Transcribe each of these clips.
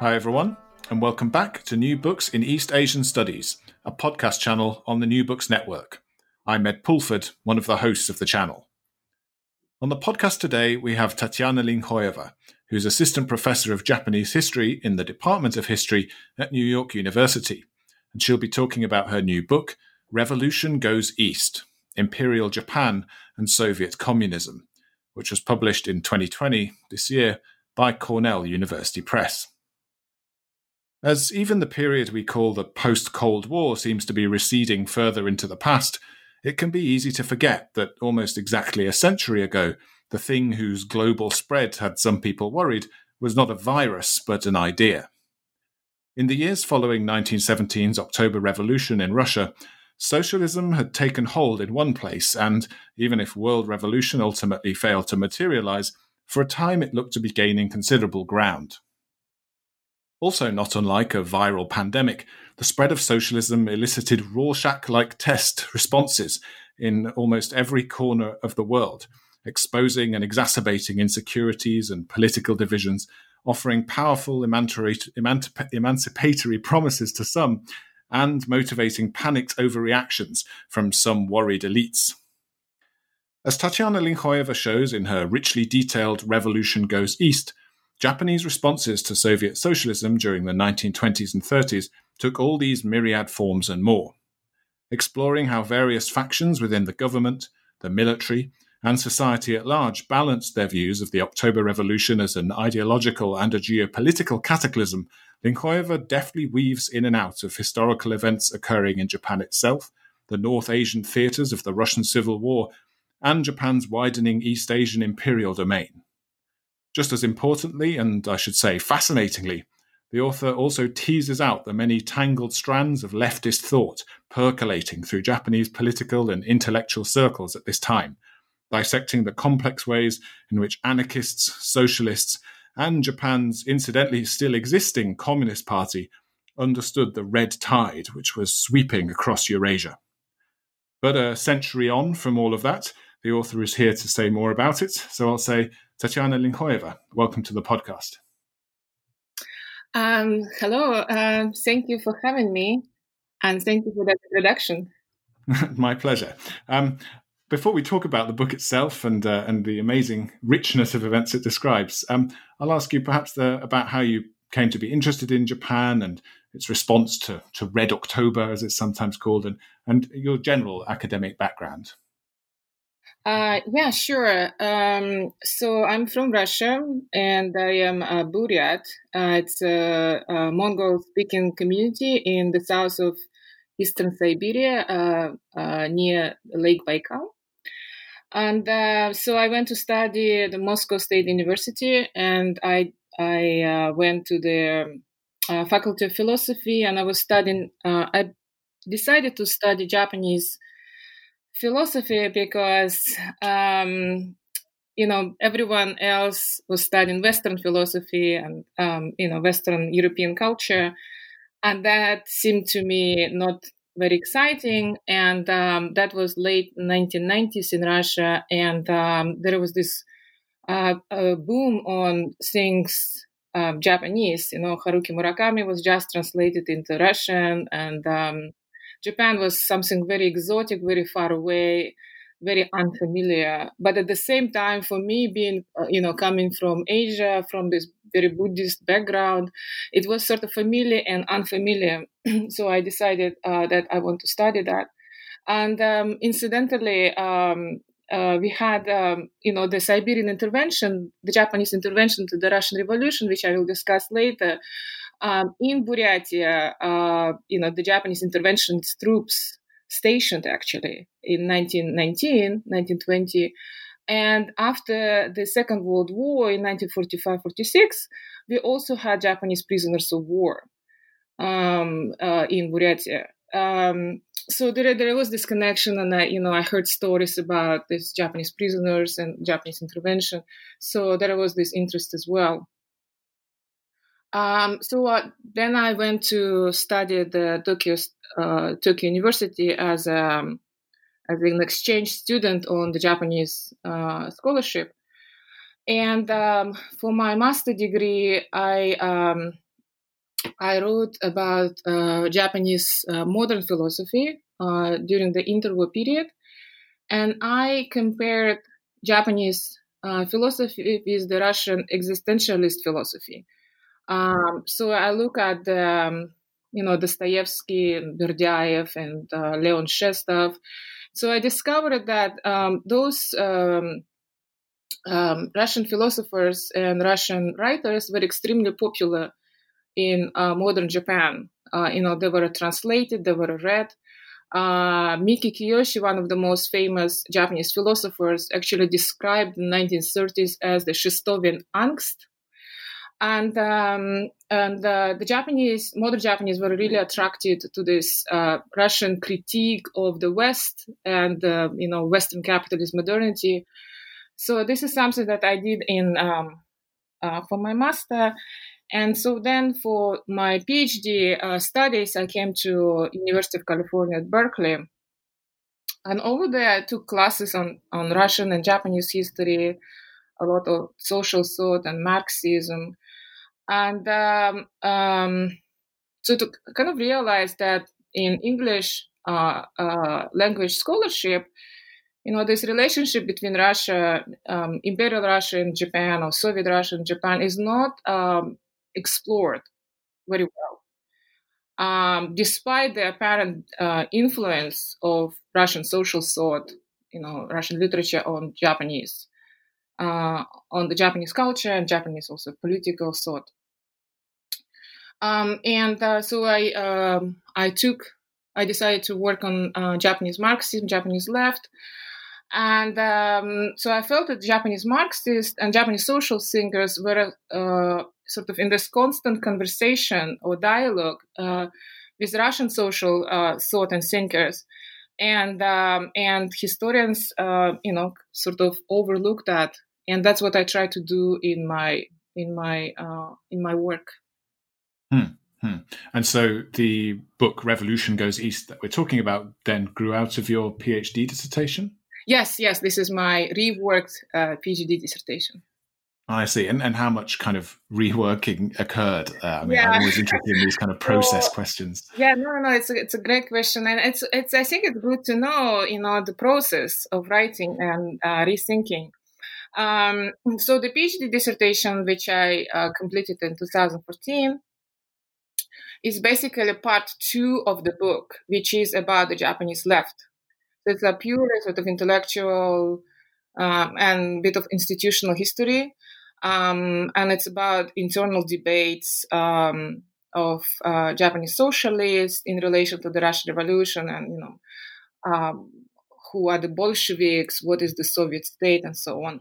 Hi, everyone, and welcome back to New Books in East Asian Studies, a podcast channel on the New Books Network. I'm Ed Pulford, one of the hosts of the channel. On the podcast today, we have Tatiana Linkhoeva, who's Assistant Professor of Japanese History in the Department of History at New York University, and she'll be talking about her new book, Revolution Goes East Imperial Japan and Soviet Communism, which was published in 2020, this year, by Cornell University Press. As even the period we call the post Cold War seems to be receding further into the past, it can be easy to forget that almost exactly a century ago, the thing whose global spread had some people worried was not a virus, but an idea. In the years following 1917's October Revolution in Russia, socialism had taken hold in one place, and even if world revolution ultimately failed to materialize, for a time it looked to be gaining considerable ground. Also, not unlike a viral pandemic, the spread of socialism elicited Rorschach like test responses in almost every corner of the world, exposing and exacerbating insecurities and political divisions, offering powerful emancipatory promises to some, and motivating panicked overreactions from some worried elites. As Tatiana Linkhoeva shows in her richly detailed Revolution Goes East, Japanese responses to Soviet socialism during the 1920s and 30s took all these myriad forms and more, exploring how various factions within the government, the military, and society at large balanced their views of the October Revolution as an ideological and a geopolitical cataclysm, Linkhoeva deftly weaves in and out of historical events occurring in Japan itself, the North Asian theatres of the Russian Civil War, and Japan's widening East Asian imperial domain. Just as importantly, and I should say fascinatingly, the author also teases out the many tangled strands of leftist thought percolating through Japanese political and intellectual circles at this time, dissecting the complex ways in which anarchists, socialists, and Japan's incidentally still existing Communist Party understood the red tide which was sweeping across Eurasia. But a century on from all of that, the author is here to say more about it, so I'll say Tatiana Linkhoeva, welcome to the podcast. Um, hello, uh, thank you for having me, and thank you for that introduction. My pleasure. Um, before we talk about the book itself and uh, and the amazing richness of events it describes, um, I'll ask you perhaps the, about how you came to be interested in Japan and its response to, to Red October, as it's sometimes called, and, and your general academic background. Uh, yeah, sure. Um, so I'm from Russia and I am a Buryat. Uh, it's a, a Mongol speaking community in the south of eastern Siberia uh, uh near Lake Baikal. And uh, so I went to study at the Moscow State University and I, I uh, went to the Faculty of Philosophy and I was studying, I decided to study Japanese philosophy because um, you know everyone else was studying Western philosophy and um, you know Western European culture, and that seemed to me not very exciting. And um, that was late 1990s in Russia, and um, there was this uh, boom on things. Um, Japanese, you know, Haruki Murakami was just translated into Russian, and um, Japan was something very exotic, very far away, very unfamiliar. But at the same time, for me, being, uh, you know, coming from Asia, from this very Buddhist background, it was sort of familiar and unfamiliar. so I decided uh, that I want to study that. And um, incidentally, um, uh, we had, um, you know, the Siberian intervention, the Japanese intervention to the Russian Revolution, which I will discuss later. Um, in Buryatia, uh, you know, the Japanese interventionist troops stationed actually in 1919, 1920 And after the Second World War in 1945-46, we also had Japanese prisoners of war um, uh, in Buryatia. Um, so there, there was this connection, and I, you know, I heard stories about these Japanese prisoners and Japanese intervention. So there was this interest as well. Um, so uh, then I went to study the Tokyo uh, Tokyo University as a um, as an exchange student on the Japanese uh, scholarship. And um, for my master degree, I um, I wrote about uh, Japanese uh, modern philosophy uh, during the interwar period, and I compared Japanese philosophy with the Russian existentialist philosophy. Um, so I look at the, um, you know, Dostoevsky, and Berdyaev, and uh, Leon Shestov. So I discovered that um, those um, Russian philosophers and Russian writers were extremely popular in uh, modern Japan. Uh, you know, they were translated, they were read. Uh, Miki Kiyoshi, one of the most famous Japanese philosophers, actually described the 1930s as the Shestovian angst. And, um, and uh, the Japanese, modern Japanese, were really attracted to this uh, Russian critique of the West and, uh, you know, Western capitalist modernity. So this is something that I did in um, uh, for my master. And so then for my PhD uh, studies, I came to University of California at Berkeley. And over there, I took classes on, on Russian and Japanese history, a lot of social thought and Marxism. And um, um, so to kind of realize that in English uh, uh, language scholarship, you know, this relationship between Russia, um, Imperial Russia and Japan, or Soviet Russia and Japan, is not um, explored very well. Um, despite the apparent uh, influence of Russian social thought, you know, Russian literature on Japanese, uh, on the Japanese culture and Japanese also political thought. Um, and uh, so I um, I took I decided to work on uh, Japanese Marxism, Japanese left, and um, so I felt that Japanese Marxists and Japanese social thinkers were uh, sort of in this constant conversation or dialogue uh, with Russian social uh, thought and thinkers. And um, and historians, uh, you know, sort of overlook that, and that's what I try to do in my in my uh, in my work. Hmm. Hmm. And so the book Revolution Goes East that we're talking about then grew out of your PhD dissertation? Yes, yes, this is my reworked uh, PhD dissertation. I see. And, and how much kind of reworking occurred? Uh, I mean, yeah. I'm always interested in these kind of process questions. Yeah, no, no, it's a, it's a great question. And it's, it's, I think it's good to know, you know, the process of writing and uh, rethinking. Um, so the PhD dissertation, which I uh, completed in 2014, is basically part two of the book, which is about the Japanese left. So it's a pure sort of intellectual um, and bit of institutional history. Um, and it's about internal debates um, of uh, Japanese socialists in relation to the Russian Revolution and, you know, um, who are the Bolsheviks, what is the Soviet state, and so on.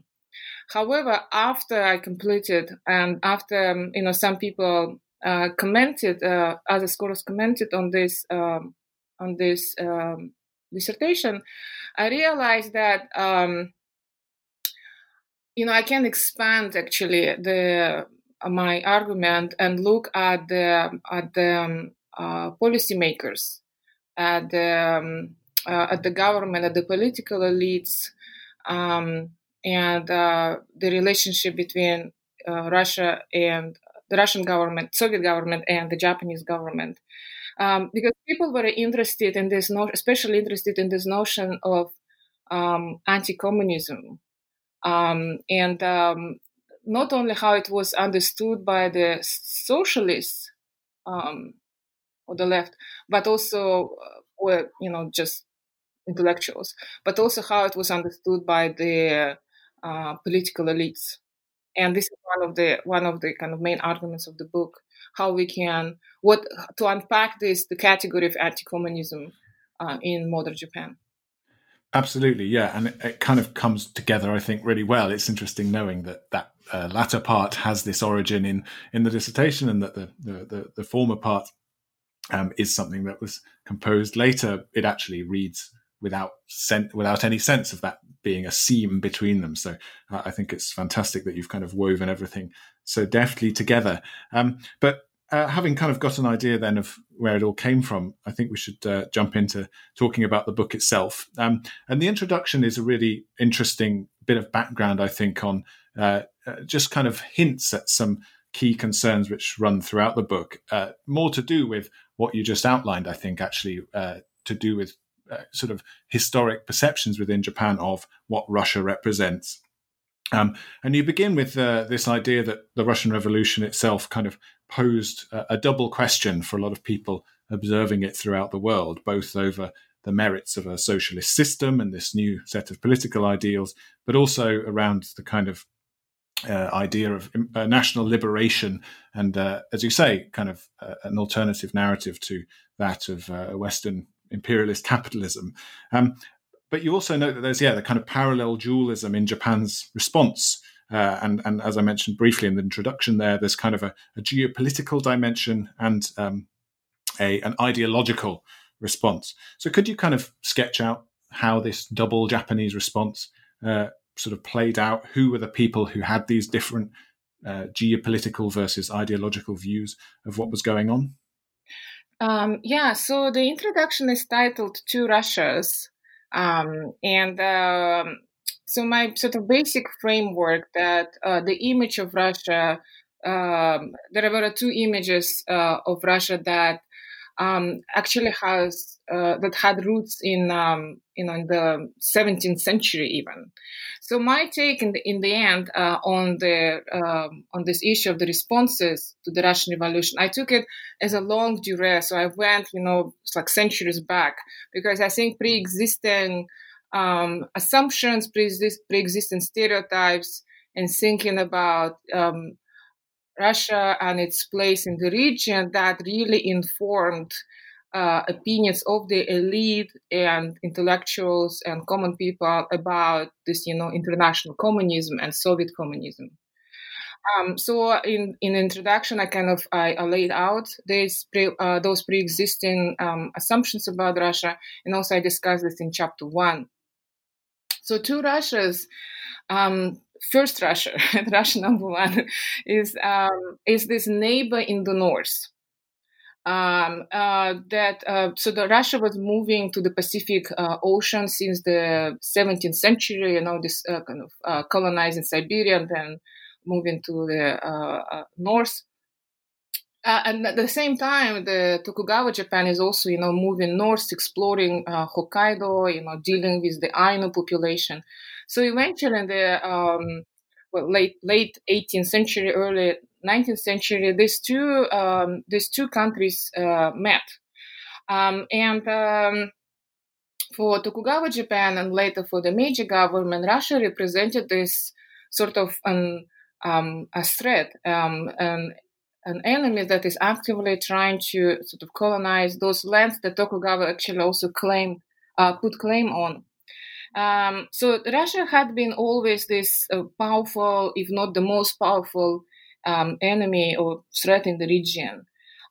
However, after I completed, and after, um, you know, some people uh, commented, uh, other scholars commented on this, um, on this um, dissertation, I realized that you know I can expand actually the uh, my argument and look at the at the um, uh, policymakers, at the um, uh, at the government, at the political elites, um, and uh, the relationship between uh, Russia and the Russian government, Soviet government, and the Japanese government. Um, because people were interested in this, no- especially interested in this notion of um, anti-communism, um, and um, not only how it was understood by the socialists um, or the left, but also, uh, or you know, just intellectuals, but also how it was understood by the uh, political elites. And this is one of the one of the kind of main arguments of the book how we can what to unpack this the category of anti-communism uh, in modern Japan. Absolutely, yeah, and it, it, kind of comes together, I think, really well. It's interesting knowing that that uh, latter part has this origin in in the dissertation, and that the the, the, the former part um, is something that was composed later. It actually reads without sen- without any sense of that being a seam between them. So uh, I think it's fantastic that you've kind of woven everything so deftly together. Um, but uh, having kind of got an idea then of where it all came from, I think we should uh, jump into talking about the book itself. Um, and the introduction is a really interesting bit of background, I think, on uh, uh just kind of hints at some key concerns which run throughout the book. Uh, more to do with what you just outlined, I think, actually, uh, to do with sort of historic perceptions within Japan of what Russia represents. Um, and you begin with uh, this idea that the Russian Revolution itself kind of posed a, a, double question for a lot of people observing it throughout the world, both over the merits of a socialist system and this new set of political ideals, but also around the kind of uh, idea of uh, national liberation and, uh, as you say, kind of uh, an alternative narrative to that of uh, Western imperialist capitalism. Um, but you also note that there's yeah the kind of parallel dualism in Japan's response. Uh, and, and as I mentioned briefly in the introduction, there there's kind of a, a geopolitical dimension and um, a an ideological response. So could you kind of sketch out how this double Japanese response uh, sort of played out? Who were the people who had these different uh, geopolitical versus ideological views of what was going on? Um, yeah, so the introduction is titled Two Russias. Um, and um, so my sort of basic framework that uh, the image of Russia, um, there were two images uh, of Russia that um, actually has uh, that had roots in um, you know in the 17th century even. So my take in the in the end uh, on the um, on this issue of the responses to the Russian Revolution, I took it as a longue durée. So I went you know like centuries back because I think pre-existing um, assumptions, pre-existing stereotypes, and thinking about um, Russia and its place in the region that really informed uh, opinions of the elite and intellectuals and common people about this, you know, international communism and Soviet communism. Um, so in in introduction, I kind of I, I laid out these pre, uh, those pre-existing um, assumptions about Russia, and also I discussed this in chapter one. So two Russias. Um, first Russia, Russia number one, is um, is this neighbor in the north um, uh, that uh, so the Russia was moving to the Pacific uh, Ocean since the 17th century. You know, this uh, kind of uh, colonizing Siberia and then moving to the uh, and at the same time, the Tokugawa Japan is also, you know, moving north, exploring Hokkaido, you know, dealing with the Ainu population. So eventually, in the um, well, late late 18th century, early 19th century, these two um, these two countries uh, met, um, and um, for Tokugawa Japan and later for the Meiji government, Russia represented this sort of an um, a threat, um, an enemy that is actively trying to sort of colonize those lands that Tokugawa actually also claimed uh, put claim on. Um, so Russia had been always this uh, powerful, if not the most powerful, um, enemy or threat in the region.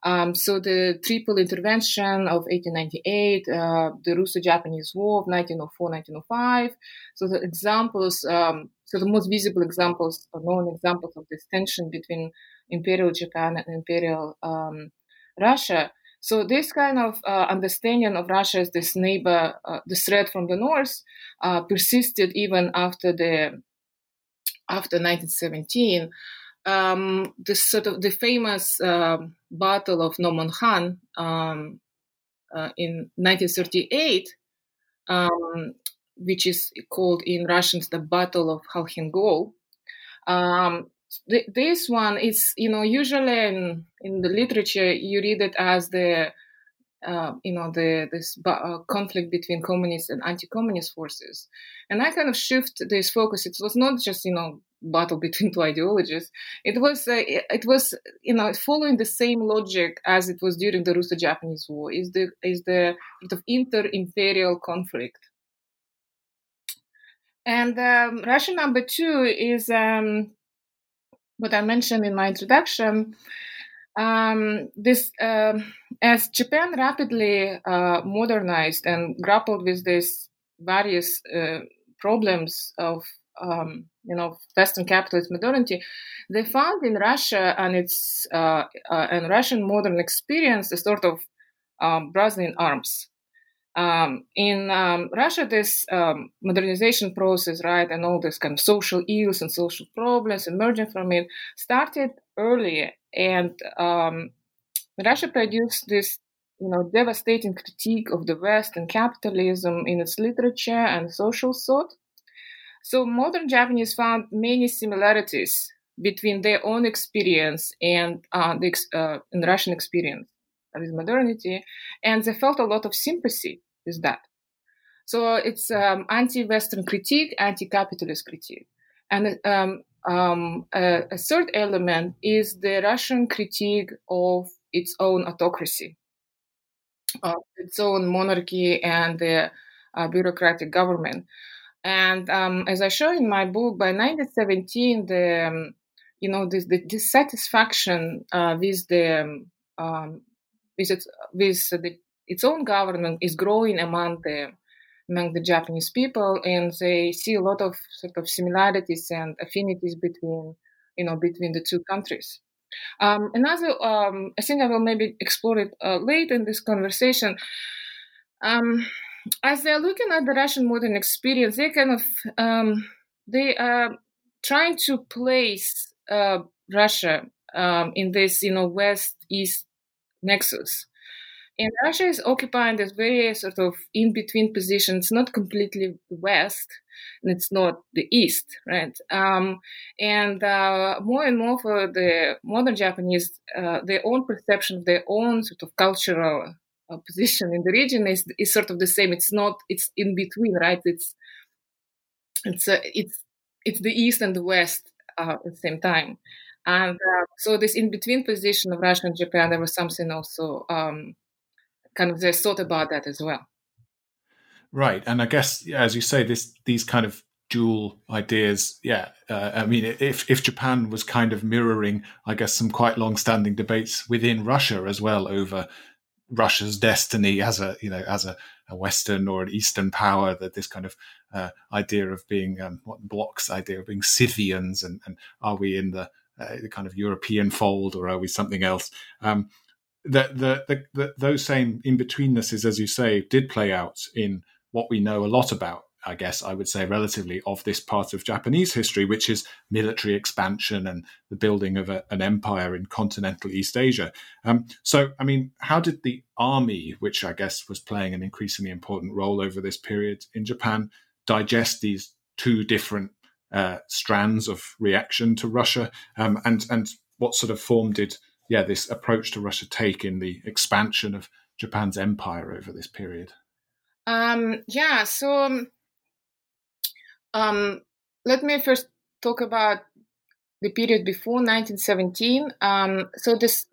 Um, so the triple intervention of 1898, uh, the Russo-Japanese War of 1904-1905. So the examples, um, so the most visible examples, or known examples of this tension between Imperial Japan and Imperial um, Russia. So this kind of uh, understanding of Russia as this neighbor, uh, the threat from the north, uh, persisted even after the after 1917 um, this sort of the famous uh, Battle of Nomonhan um, uh, in 1938, um, which is called in Russians the Battle of Khalkhin Gol. Um, th- this one is, you know, usually in, in the literature you read it as the uh, you know the this uh, conflict between communist and anti-communist forces. And i kind of shift this focus. It was not just you know battle between two ideologies. It was uh, it was you know following the same logic as it was during the russo-japanese war. Is the is the sort of inter-imperial conflict. And um, Russia number two is um, what I mentioned in my introduction. Um, this, uh, as Japan rapidly uh, modernized and grappled with these various uh, problems of, um, you know, Western capitalist modernity, they found in Russia and its uh, uh, and Russian modern experience a sort of um, brother in arms. Um, in um, Russia, this um, modernization process, right, and all this kind of social ills and social problems emerging from it started early, and um, Russia produced this, you know, devastating critique of the West and capitalism in its literature and social thought. So modern Japanese found many similarities between their own experience and uh, the uh, Russian experience with modernity, and they felt a lot of sympathy with that. So it's um, anti-Western critique, anti-capitalist critique, and um, um, a, a, third element is the Russian critique of its own autocracy, of its own monarchy and the uh, bureaucratic government. And um, as I show in my book, by 1917, the um, you know the dissatisfaction uh, with the um, with its, with the, its own government is growing among the among the Japanese people, and they see a lot of sort of similarities and affinities between you know between the two countries. Um, another, um, I think I will maybe explore it uh, later in this conversation. Um, as they're looking at the Russian modern experience, they kind of um, they are trying to place uh, Russia um, in this you know west east nexus. And Russia is occupying this very sort of in between position. It's not completely west, and it's not the east, right? Um, and uh, more and more for the modern Japanese, uh, their own perception of their own sort of cultural uh, position in the region is is sort of the same. It's not. It's in between, right? It's it's uh, it's it's the east and the west uh, at the same time. And uh, so this in between position of Russia and Japan, there was something also um, kind of they thought about that as well. Right, and I guess as you say, this these kind of dual ideas. Yeah, uh, I mean, if if Japan was kind of mirroring, I guess, some quite long-standing debates within Russia as well over Russia's destiny as a you know as a, a Western or an Eastern power, that this kind of uh, idea of being um, what Blok's idea of being Scythians, and, and are we in the uh, the kind of European fold, or are we something else? Um, the, the, the, the, those same in betweennesses, as you say, did play out in what we know a lot about. I guess I would say relatively of this part of Japanese history, which is military expansion and the building of a, an empire in continental East Asia. Um, so, I mean, how did the army, which I guess was playing an increasingly important role over this period in Japan, digest these two different uh, strands of reaction to Russia, um, and and what sort of form did yeah this approach to Russia take in the expansion of Japan's empire over this period? Um, yeah, so um, um let me first talk about the period before 1917. Um, so this,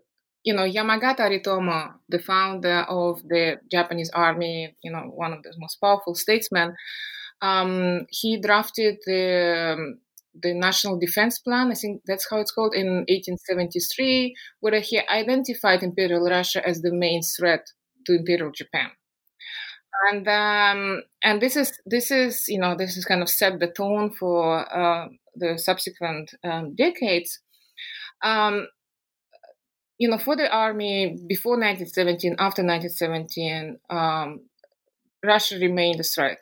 you know, Yamagata Aritomo, the founder of the Japanese army, you know, one of the most powerful statesmen, um, he drafted the, um, the National Defense Plan, I think that's how it's called, in 1873, where he identified Imperial Russia as the main threat to Imperial Japan. And um, and this is this is you know this is kind of set the tone for uh, the subsequent um, decades. Um, you know, for the army before 1917, after 1917, um, Russia remained a threat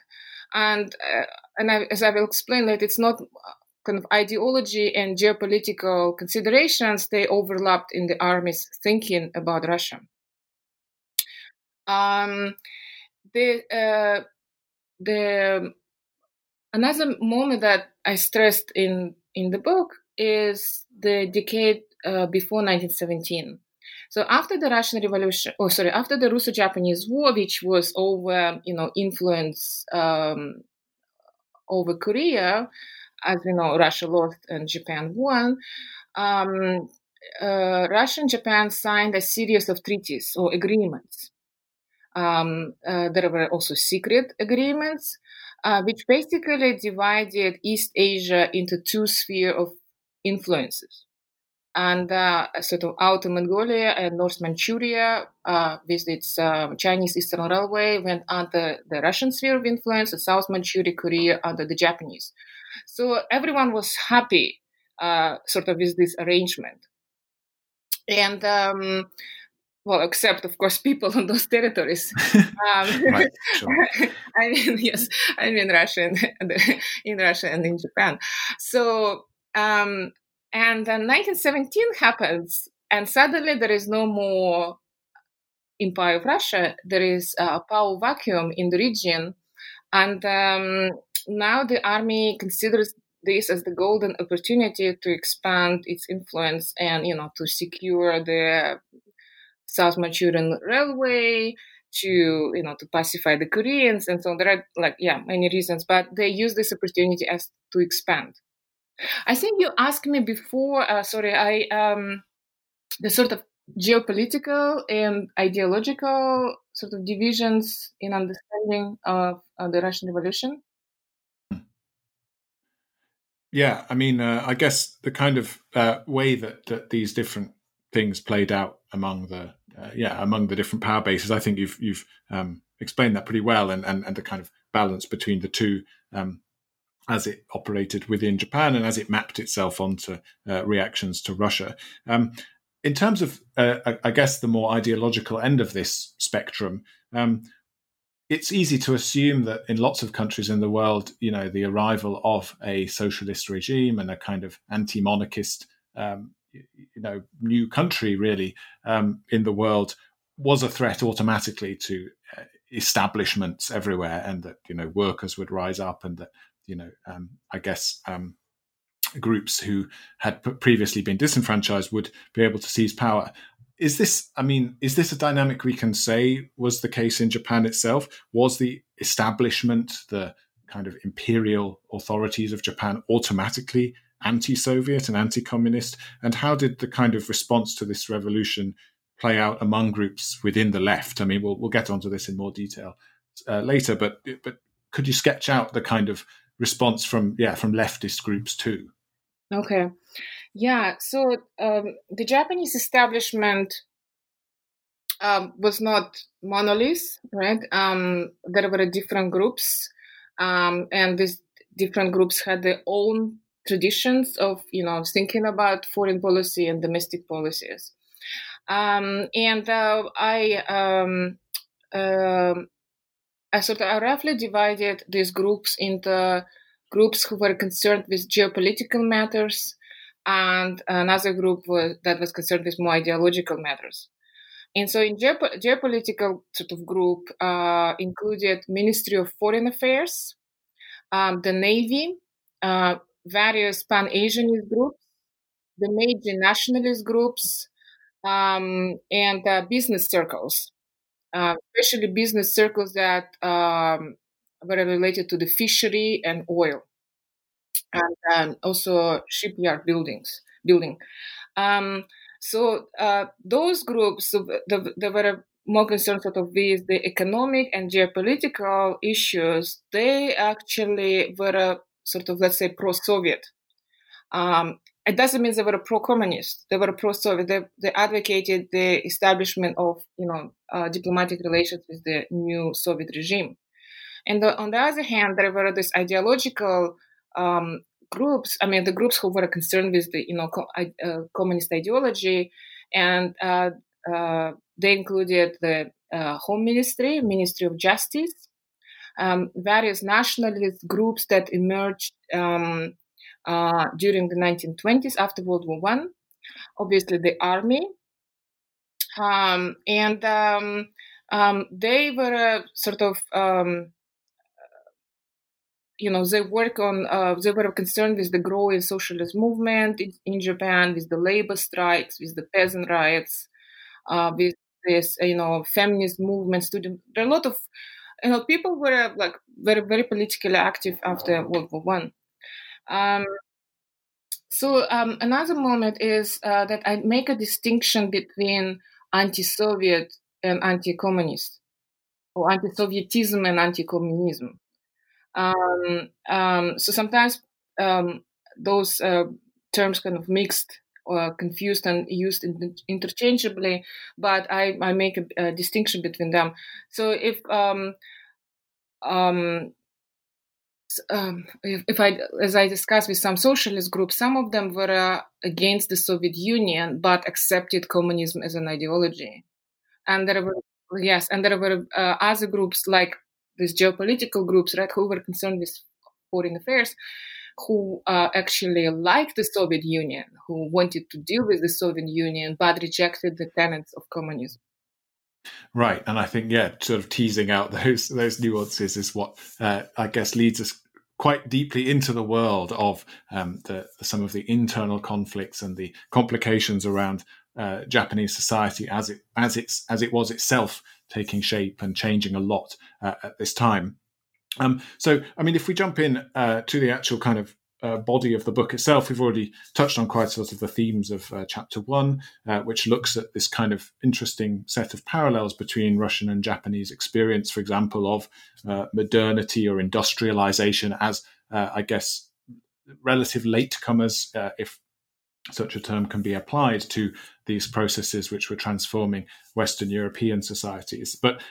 and uh, and I, as I will explain later, it's not kind of ideology and geopolitical considerations they overlapped in the army's thinking about Russia. Um, the uh, the another moment that I stressed in in the book is the decade uh, before 1917. So after the Russian Revolution, oh sorry, after the Russo-Japanese War, which was over, you know, influence um, over Korea, as we know, Russia lost and Japan won. Um, uh, Russia and Japan signed a series of treaties or agreements. Um, uh, there were also secret agreements, uh, which basically divided East Asia into two spheres of influences. And uh, sort of Outer Mongolia and North Manchuria, uh, with its uh, Chinese Eastern Railway, went under the Russian sphere of influence, and South Manchuria, Korea under the Japanese. So everyone was happy, uh, sort of, with this arrangement. And um, well, except of course people on those territories. Um, right, sure. I mean, yes, I mean Russia and in Russia and in Japan. So, um, and then 1917 happens, and suddenly there is no more Empire of Russia. There is a power vacuum in the region, and um, now the army considers this as the golden opportunity to expand its influence and you know to secure the South Manchurian Railway, to you know to pacify the Koreans and so on. There are like yeah many reasons, but they use this opportunity as to expand. I think you asked me before. Uh, sorry, I um, the sort of geopolitical and ideological sort of divisions in understanding of, the Russian Revolution. Yeah, I mean, uh, I guess the kind of uh, way that, that these different things played out among the uh, yeah among the different power bases. I think you've you've um, explained that pretty well, and, and and the kind of balance between the two um, as it operated within Japan and as it mapped itself onto uh, reactions to Russia. Um, in terms of, uh, I guess, the more ideological end of this spectrum, um, it's easy to assume that in lots of countries in the world, you know, the arrival of a socialist regime and a kind of anti-monarchist um, you know new country really um, in the world was a threat automatically to uh, establishments everywhere, and that you know workers would rise up, and that you know um, I guess um, groups who had previously been disenfranchised would be able to seize power. Is this, I mean, is this a dynamic we can say was the case in Japan itself? Was the establishment, the kind of imperial authorities of Japan automatically anti-Soviet and anti-communist? And how did the kind of response to this revolution play out among groups within the left? I mean, we'll we'll get onto this in more detail uh, later, but but could you sketch out the kind of response from yeah from leftist groups too? Okay, yeah. So um, the Japanese establishment um, was not monolith, right? Um, there were different groups, um, and these different groups had their own traditions of you know thinking about foreign policy and domestic policies. Um, and uh, I um, uh, I sort of I roughly divided these groups into groups who were concerned with geopolitical matters and another group was, that was concerned with more ideological matters. And so, in geop- geopolitical sort of group uh, included Ministry of Foreign Affairs, um, the Navy, uh, various pan-Asianist groups, the major nationalist groups, um, and uh, business circles, uh, especially business circles that um, were related to the fishery and oil, and um, also shipyard buildings building. Um, so uh, those groups, the, they were more concerned sort of with the economic and geopolitical issues. They actually were sort of, let's say, pro-Soviet. Um, it doesn't mean they were pro-communist. They were pro-Soviet. They, they advocated the establishment of, you know, uh, diplomatic relations with the new Soviet regime. And the, on the other hand, there were these ideological um, groups. I mean, the groups who were concerned with the, you know, co- uh, communist ideology, and uh, uh they included the uh, Home Ministry, Ministry of Justice, um, various nationalist groups that emerged um, uh, during the 1920s after World War One. Obviously, the army, um, and um, um, they were sort of um, you know they work on uh, they were concerned with the growing socialist movement in, in, Japan, with the labor strikes, with the peasant riots, uh, with this you know feminist movement. Student, there are a lot of you know, people were like very, very politically active after World War One. Um, so um, another moment is uh, that I make a distinction between anti-Soviet and anti-communist, or anti-Sovietism and anti-communism. Um, um, so sometimes um, those uh, terms kind of mixed or confused and used interchangeably, but I, I make a, a distinction between them. So if um, um, um, if, if, I, as I discussed with some socialist groups, some of them were uh, against the Soviet Union but accepted communism as an ideology, and there were yes, and there were uh, other groups like these geopolitical groups, right, who were concerned with foreign affairs, who uh, actually liked the Soviet Union, who wanted to deal with the Soviet Union but rejected the tenets of communism. Right, and I think yeah, sort of teasing out those those nuances is what uh, I guess leads us quite deeply into the world of um, the, some of the internal conflicts and the complications around uh, Japanese society as it as it's as it was itself taking shape and changing a lot uh, at this time. Um, so, I mean, if we jump in uh, to the actual kind of uh, body of the book itself, we've already touched on quite a lot of the themes of uh, chapter one, uh, which looks at this kind of interesting set of parallels between Russian and Japanese experience, for example, of uh, modernity or industrialization as, uh, I guess, relative latecomers, if such a term can be applied to these processes which were transforming Western European societies. But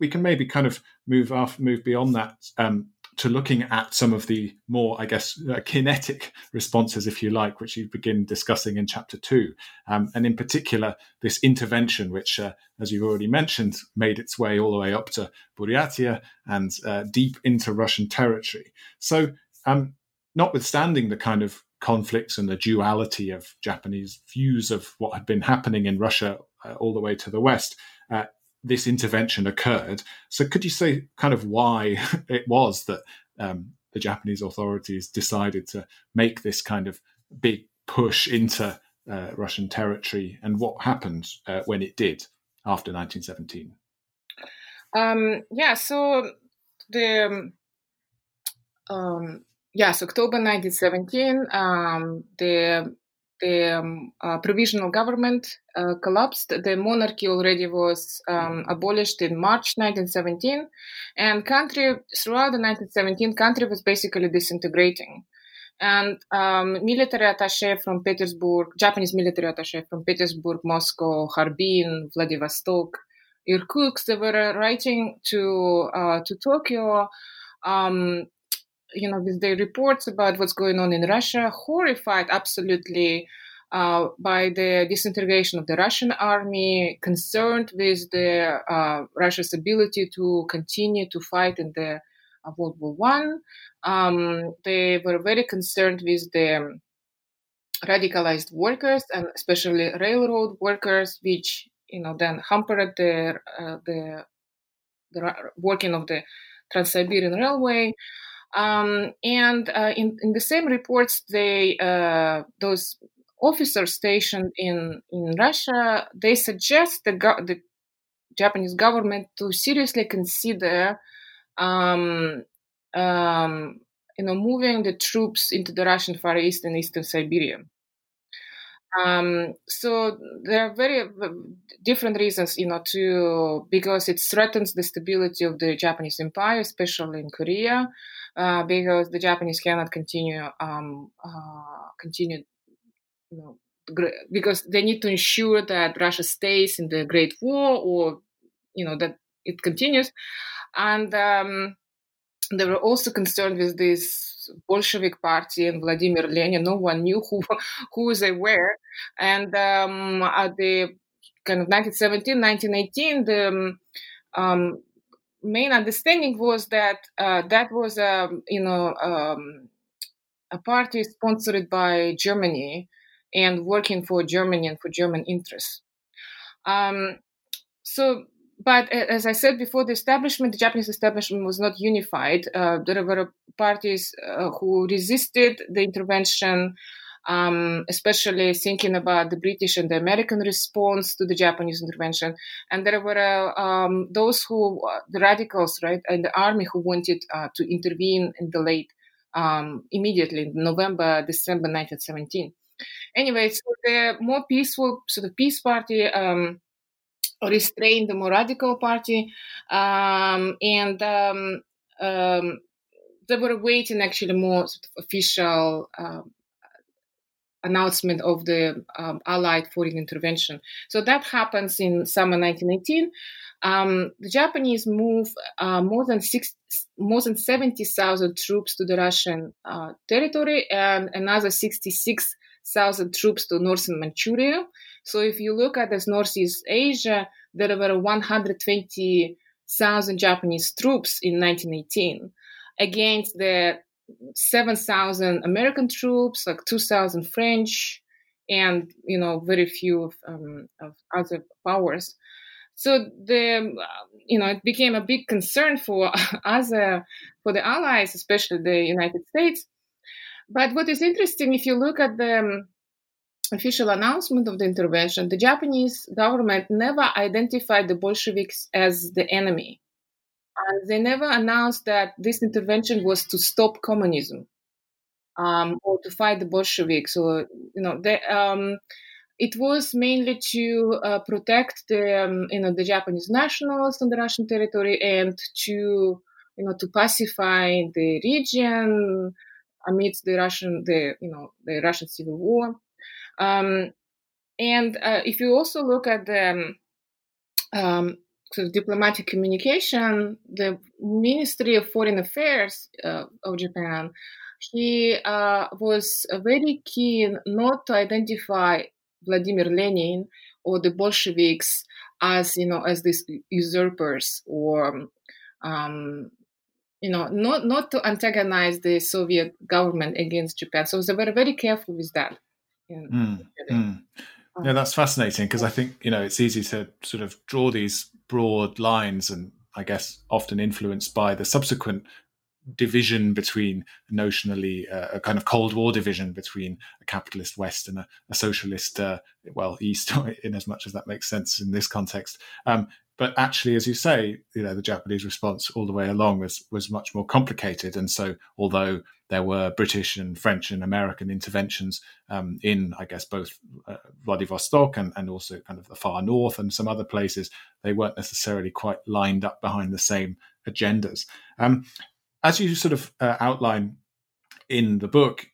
we can maybe kind of move off, move beyond that um, to looking at some of the more, I guess, uh, kinetic responses, if you like, which you begin discussing in chapter two. Um, and in particular, this intervention, which, uh, as you've already mentioned, made its way all the way up to Buryatia and uh, deep into Russian territory. So, um, notwithstanding the kind of conflicts and the duality of Japanese views of what had been happening in Russia uh, all the way to the West, uh, this intervention occurred. So, could you say kind of why it was that um, the Japanese authorities decided to make this kind of big push into uh, Russian territory, and what happened uh, when it did after 1917? Um, yeah, so the um, um yes, October 1917, um, the the um, uh, provisional government uh, collapsed. The monarchy already was um, abolished in March 1917, and country throughout the 1917 country was basically disintegrating. And um, military attaché from Petersburg, Japanese military attaché from Petersburg, Moscow, Harbin, Vladivostok, Irkutsk, they were writing to uh, to Tokyo um, you know, with the reports about what's going on in Russia, horrified absolutely uh, by the disintegration of the Russian army, concerned with the uh, Russia's ability to continue to fight in the uh, World War One. Um, they were very concerned with the radicalized workers and especially railroad workers, which you know then hampered the uh, the, the working of the Trans-Siberian Railway. Um, and uh, in, in the same reports, they uh, those officers stationed in in Russia they suggest the go- the Japanese government to seriously consider, um, um, you know, moving the troops into the Russian Far East and Eastern Siberia. Um, so there are very different reasons, you know, to because it threatens the stability of the Japanese empire, especially in Korea uh, because the Japanese cannot continue um, uh, continue you know because they need to ensure that Russia stays in the Great War or you know that it continues. And um, they were also concerned with this Bolshevik party and Vladimir Lenin. No one knew who who they were, and um, at the kind of 1917, 1918, the um, um main understanding was that uh, that was a um, you know um, a party sponsored by Germany and working for Germany and for German interests. Um, so, but as I said before, the establishment, the Japanese establishment, was not unified. Uh, there were parties uh, who resisted the intervention um, especially thinking about the British and the American response to the Japanese intervention. And there were uh, um, those who, uh, the radicals, right, in the army who wanted uh, to intervene in the late, um, immediately in November, December 1917. Anyway, so the more peaceful, so the Peace Party restrained the more radical party, um, and um, um, they were awaiting actually more sort of official um, announcement of the um, Allied foreign intervention. So that happens in summer 1918. Um, the Japanese move uh, more than six, more than 70,000 troops to the Russian uh, territory and another 66,000 troops to northern Manchuria. So if you look at this Northeast Asia, there were 120,000 Japanese troops in 1918 against the 7,000 American troops, like 2,000 French, and you know very few of, um, of other powers. So the you know it became a big concern for other for the allies, especially the United States. But what is interesting, if you look at the um, official announcement of the intervention, the Japanese government never identified the Bolsheviks as the enemy. And they never announced that this intervention was to stop communism um, or to fight the Bolsheviks. Or you know, they, um, it was mainly to uh, protect the um, you know the Japanese nationals on the Russian territory and to you know to pacify the region amidst the Russian the you know the Russian civil war. Um, and uh, if you also look at the um, sort of diplomatic communication, the Ministry of Foreign Affairs uh, of Japan, he uh, was very keen not to identify Vladimir Lenin or the Bolsheviks as you know as these usurpers or um, you know not not to antagonize the Soviet government against Japan. So they were very careful with that. Mm, mm. Yeah, that's fascinating because I think you know it's easy to sort of draw these broad lines, and I guess often influenced by the subsequent division between notionally uh, a kind of Cold War division between a capitalist West and a, a socialist, uh, well, East, in as much as that makes sense in this context. Um, but actually, as you say, you know, the Japanese response all the way along was was much more complicated. And so, although there were British and French and American interventions um, in, I guess, both uh, Vladivostok and, and also kind of the far north and some other places, they weren't necessarily quite lined up behind the same agendas. Um, as you sort of uh, outline in the book,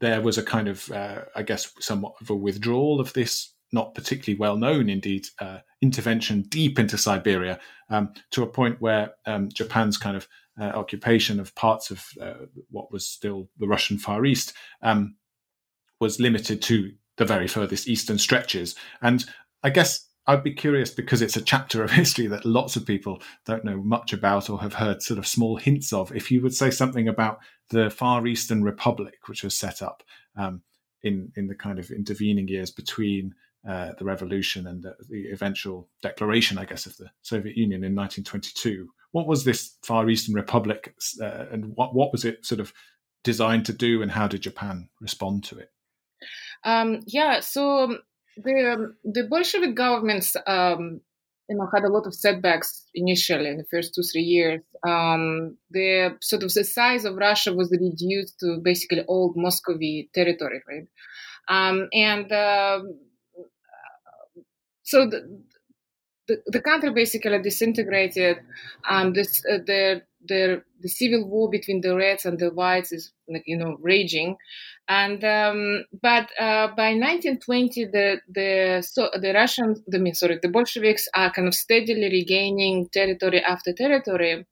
there was a kind of, uh, I guess, somewhat of a withdrawal of this not particularly well known, indeed, uh, intervention deep into Siberia um, to a point where um, Japan's kind of uh, occupation of parts of uh, what was still the Russian Far East um, was limited to the very furthest eastern stretches. And I guess I'd be curious because it's a chapter of history that lots of people don't know much about or have heard sort of small hints of. If you would say something about the Far Eastern Republic, which was set up um, in in the kind of intervening years between uh, the revolution and the, the, eventual declaration, I guess, of the Soviet Union in 1922. What was this Far Eastern Republic, uh, and what what was it sort of designed to do, and how did Japan respond to it? Um, yeah, so um, the um, the Bolshevik governments, um, you know, had a lot of setbacks initially in the first two three years. Um, the sort of the size of Russia was reduced to basically old Muscovy territory, right? Um, and uh, so the, the, the, country basically disintegrated. Um, this, uh, the, the, the civil war between the Reds and the Whites is, you know, raging. And um, but uh, by 1920, the the so the Russians, the mean, sorry, the Bolsheviks are kind of steadily regaining territory after territory.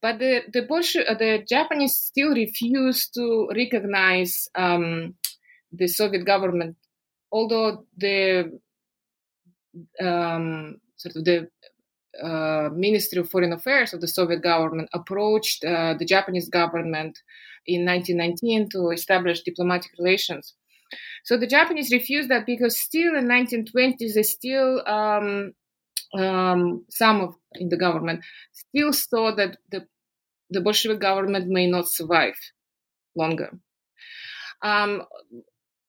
But the the Bolshe- uh, the Japanese still refuse to recognize um, the Soviet government, although the um, sort of the uh, Ministry of Foreign Affairs of the Soviet government approached uh, the Japanese government in 1919 to establish diplomatic relations. So the Japanese refused that because still in 1920s they still um, um, some of in the government still saw that the the Bolshevik government may not survive longer. Um,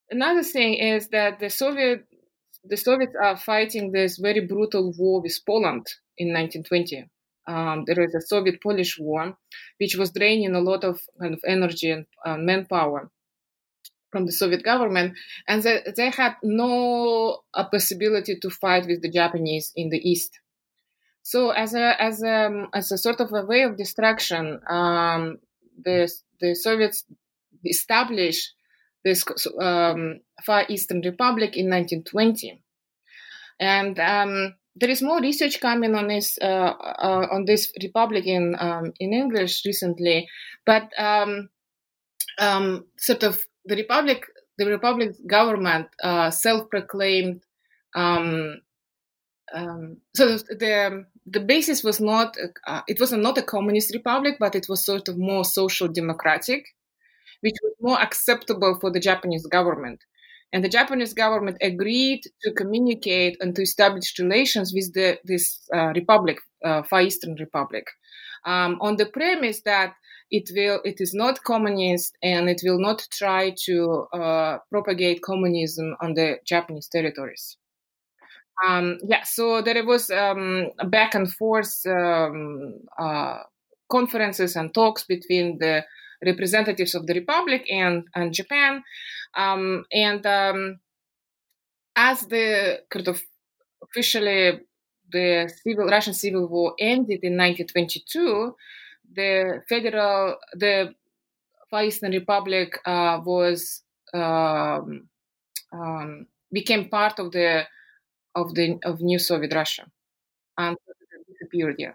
another thing is that the Soviet the Soviets are fighting this very brutal war with Poland in 1920. Um, there is a Soviet-Polish war, which was draining a lot of kind of energy and uh, manpower from the Soviet government, and they, they had no uh, possibility to fight with the Japanese in the east. So, as a as a as a sort of a way of distraction, um, the the Soviets established this um, Far Eastern Republic in 1920, and um, there is more research coming on this uh, uh, on this republic in um, in English recently, but sort of the republic, the republic government, uh, self-proclaimed. So the the basis was not it was not a communist republic, but it was sort of more social democratic, which was more acceptable for the Japanese government. And the Japanese government agreed to communicate and to establish relations with the, this uh, republic, uh, Far Eastern Republic, um, on the premise that it will, it is not communist and it will not try to uh, propagate communism on the Japanese territories. Um, yeah, so there was um, back and forth um, uh, conferences and talks between the representatives of the republic and, and Japan. Um, and um, as the kind of officially the civil Russian civil war ended in 1922, the federal the Far Eastern Republic uh, was um, um, became part of the of the of new Soviet Russia and disappeared. Yeah.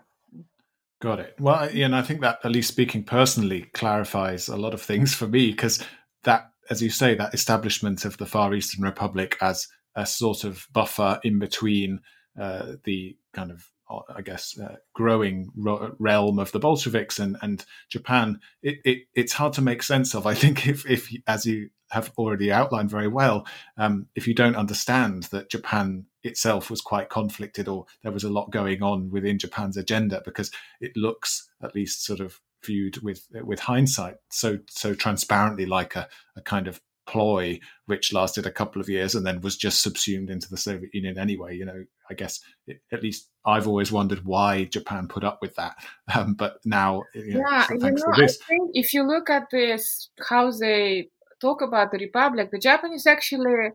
Got it. Well, and I think that, at least speaking personally, clarifies a lot of things for me because that, as you say, that establishment of the Far Eastern Republic as a sort of buffer in between uh, the kind of, I guess, uh, growing ro- realm of the Bolsheviks and, and Japan, it, it, it's hard to make sense of. I think if, if as you have already outlined very well, um, if you don't understand that Japan itself was quite conflicted or there was a lot going on within Japan's agenda because it looks at least sort of viewed with with hindsight so so transparently like a, a kind of ploy which lasted a couple of years and then was just subsumed into the Soviet Union anyway. You know, I guess it, at least I've always wondered why Japan put up with that. Um, but now, you know, yeah, you know, I think if you look at this, how they talk about the republic, the Japanese actually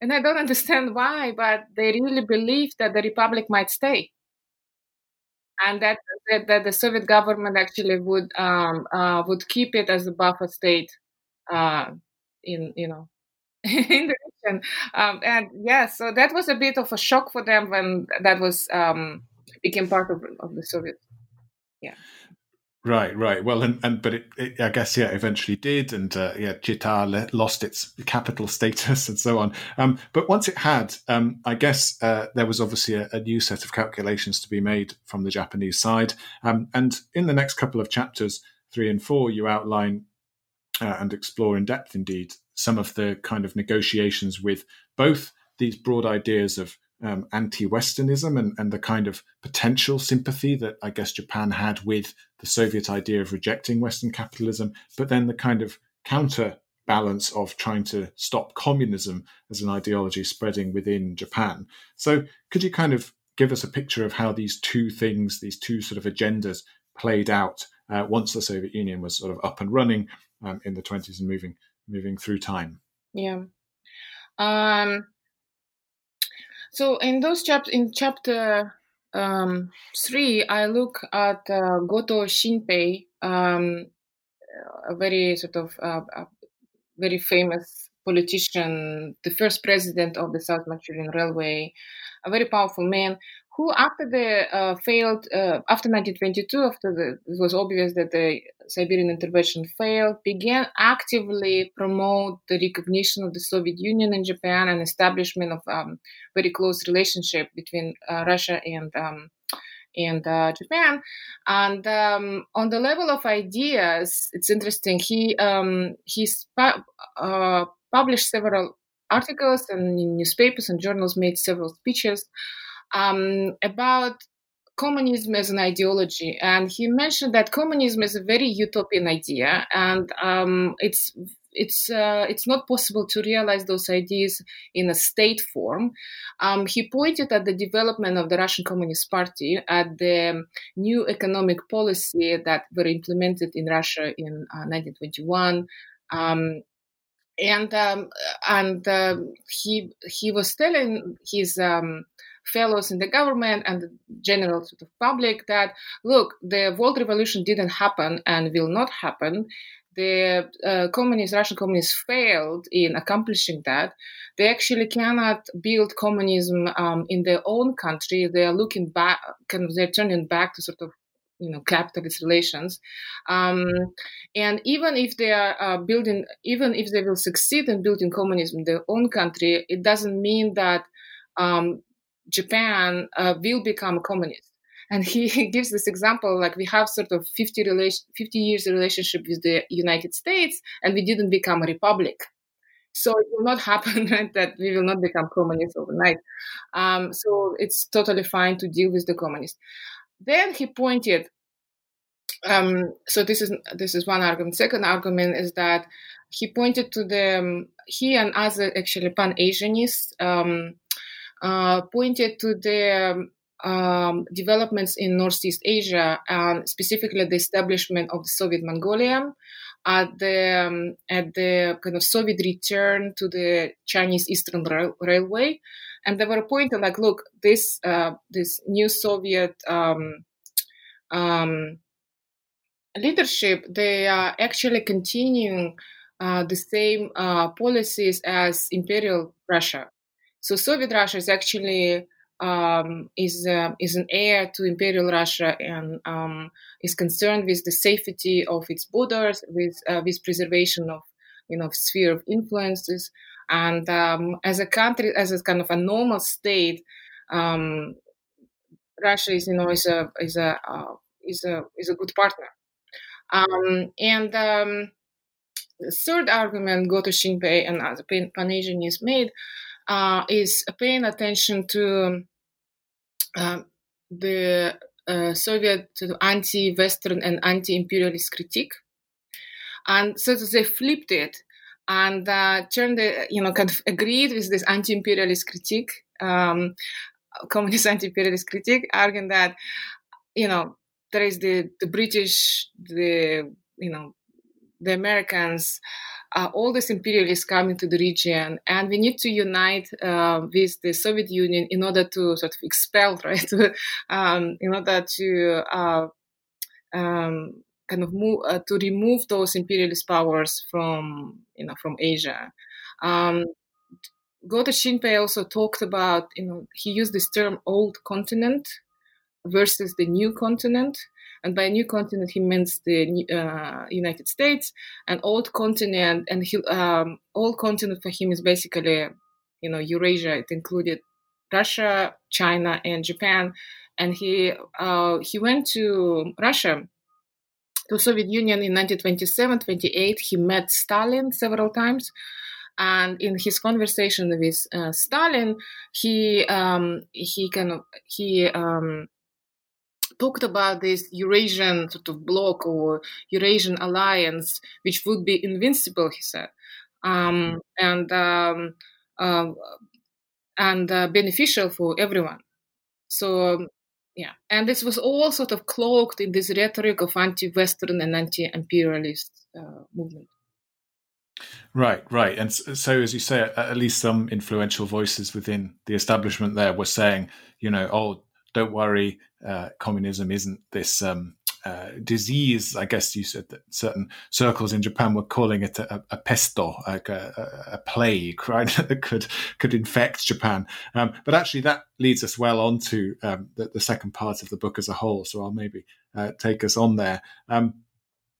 and I don't understand why, but they really believe that the republic might stay, and that that, that the Soviet government actually would um, uh, would keep it as a buffer state uh, in you know in the region. Um, and yeah, so that was a bit of a shock for them when that was um, became part of, of the Soviet. Yeah. Right, right. Well, and, and but it, it, I guess yeah, eventually did, and uh, yeah, le- lost its capital status and so on. Um, but once it had, um, I guess uh, there was obviously a, a, new set of calculations to be made from the Japanese side. Um, and in the next couple of chapters, three and four, you outline uh, and explore in depth, indeed, some of the kind of negotiations with both these broad ideas of um, anti-Westernism and, and the kind of potential sympathy that I guess Japan had with the Soviet idea of rejecting Western capitalism, but then the kind of counterbalance of trying to stop communism as an ideology spreading within Japan. So, could you kind of give us a picture of how these two things, these two sort of agendas, played out uh, once the Soviet Union was sort of up and running um, in the 20s and moving moving through time? Yeah. Um, so in those chapters, in chapter um, three, I look at uh, Goto Shinpei, um, a very sort of uh, a very famous politician, the first president of the South Manchurian Railway, a very powerful man who, after the uh, failed, uh, after 1922, after the, it was obvious that the Siberian intervention failed, began actively promote the recognition of the Soviet Union and Japan and establishment of um, very close relationship between uh, Russia and um, and uh, Japan. And um, on the level of ideas, it's interesting. He um, he's uh, published several articles and in newspapers and journals, made several speeches um, about communism as an ideology, and he mentioned that communism is a very utopian idea, and um, it's it's uh, it's not possible to realize those ideas in a state form. Um, he pointed at the development of the Russian Communist Party, at the new economic policy that were implemented in Russia in uh, 1921. Um, and um, and uh, he he was telling his um, fellows in the government and the general sort of public that look, the world revolution didn't happen and will not happen. The uh, communists, Russian communists, failed in accomplishing that. They actually cannot build communism um, in their own country. They are looking back, kind of, they're turning back to sort of you know capitalist relations um, and even if they are uh, building even if they will succeed in building communism in their own country it doesn't mean that um, japan uh, will become communist and he gives this example like we have sort of 50 relation 50 years relationship with the united states and we didn't become a republic so it will not happen that we will not become communist overnight um, so it's totally fine to deal with the communists then he pointed. Um, so this is this is one argument. Second argument is that he pointed to the um, he and other actually pan Asianists um, pointed to the um, developments in Northeast Asia and specifically the establishment of the Soviet Mongolia at the um, at the kind of Soviet return to the Chinese Eastern Rail- Railway and they were pointing like, look, this uh, this new Soviet um, um, leadership, they are actually continuing uh, the same uh, policies as Imperial Russia. So Soviet Russia is actually um, is uh, is an heir to Imperial Russia and um, is concerned with the safety of its borders, with uh, with preservation of you know sphere of influences. And um, as a country, as a kind of a normal state, um, Russia is, you know, is a is a uh, is a is a good partner. Um, and um, the third argument Goto Shinpei and other Pan-Asianists made uh, is paying attention to uh, the uh, Soviet anti-Western and anti-imperialist critique, and so they flipped it and uh, turned, the, you know, kind of agreed with this anti-imperialist critique, um, communist anti-imperialist critique, arguing that, you know, there is the the British, the you know, the Americans, uh, all these imperialists coming to the region, and we need to unite uh, with the Soviet Union in order to sort of expel, right, um, in order to uh, um, kind of move uh, to remove those imperialist powers from you know from Asia. Um, Goto Shinpei also talked about you know he used this term old continent versus the new continent. And by new continent, he means the uh, United States. And old continent, and he, um, old continent for him is basically, you know, Eurasia. It included Russia, China, and Japan. And he uh, he went to Russia to Soviet Union in 1927, 28. He met Stalin several times. And in his conversation with uh, Stalin, he um, he kind of he um, talked about this Eurasian sort of bloc or Eurasian alliance, which would be invincible. He said, um, and um, uh, and uh, beneficial for everyone. So um, yeah and this was all sort of cloaked in this rhetoric of anti-western and anti-imperialist uh, movement right right and so as you say at least some influential voices within the establishment there were saying you know oh don't worry uh, communism isn't this um, uh, disease. I guess you said that certain circles in Japan were calling it a, a pesto, like a, a, plague, right, that could could infect Japan. Um, but actually, that leads us well on to um, the, the, second part of the book as a whole. So I'll maybe uh, take us on there. Um,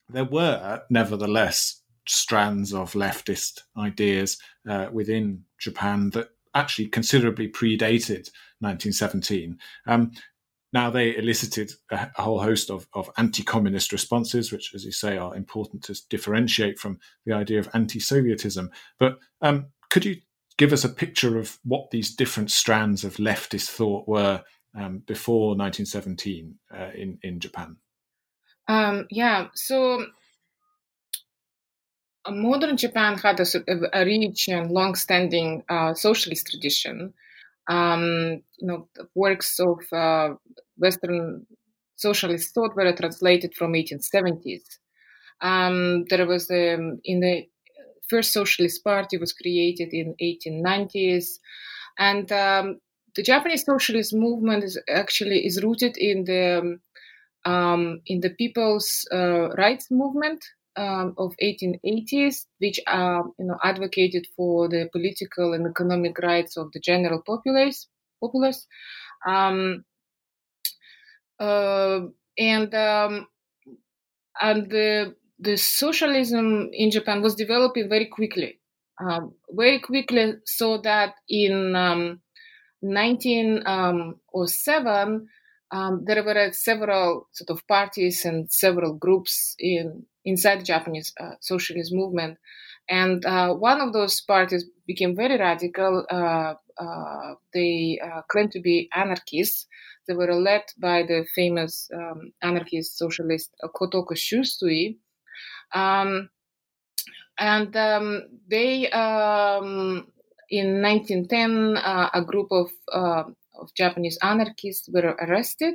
there were, nevertheless, strands of leftist ideas uh, within Japan that actually considerably predated 1917. Um, now, they elicited a, whole host of, of anti communist responses, which, as you say, are important to differentiate from the idea of anti Sovietism. But um, could you give us a picture of what these different strands of leftist thought were um, before 1917 uh, in, in Japan? Um, yeah, so modern Japan had a, a rich and long-standing uh, socialist tradition. Um, you know, works of uh, Western socialist thought were translated from 1870s. Um, there was um, in the first socialist party was created in 1890s, and um, the Japanese socialist movement is actually is rooted in the um, in the people's uh, rights movement um, of 1880s, which uh, you know advocated for the political and economic rights of the general populace. populace. Um, uh, and um, and the the socialism in Japan was developing very quickly, um, very quickly, so that in 1907 um, um, there were several sort of parties and several groups in inside the Japanese uh, socialist movement, and uh, one of those parties became very radical. Uh, uh they uh, claimed to be anarchists. They were led by the famous um, anarchist socialist uh, Kotoku Shusui. Um, and um, they, um, in 1910, a group of of Japanese anarchists were arrested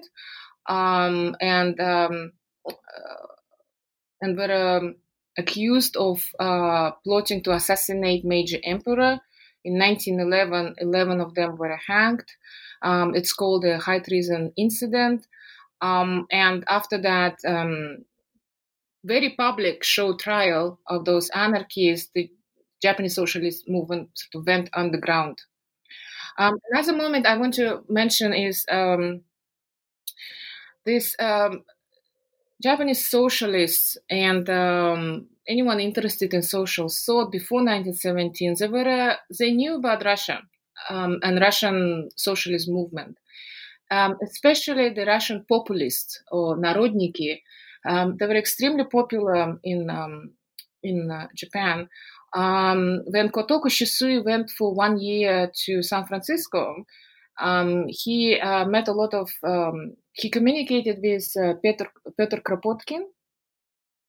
um, and um, uh, and were um, accused of uh, plotting to assassinate Meiji Emperor. In 1911, 11 of them were hanged. Um, it's called the high treason incident. Um, and after that, um, very public show trial of those anarchists, the Japanese socialist movement sort of went underground um, another moment I want to mention is um, this um, Japanese socialists and um, anyone interested in social thought before 1917 they were uh, they knew about Russia um, and Russian socialist movement, um, especially the Russian populists or narodniki. they were extremely popular in in uh, Japan. Um, when Kotoku Shusui went for one year to San Francisco, um, he uh, met a lot of, um, he communicated with uh, Petr, Petr Kropotkin,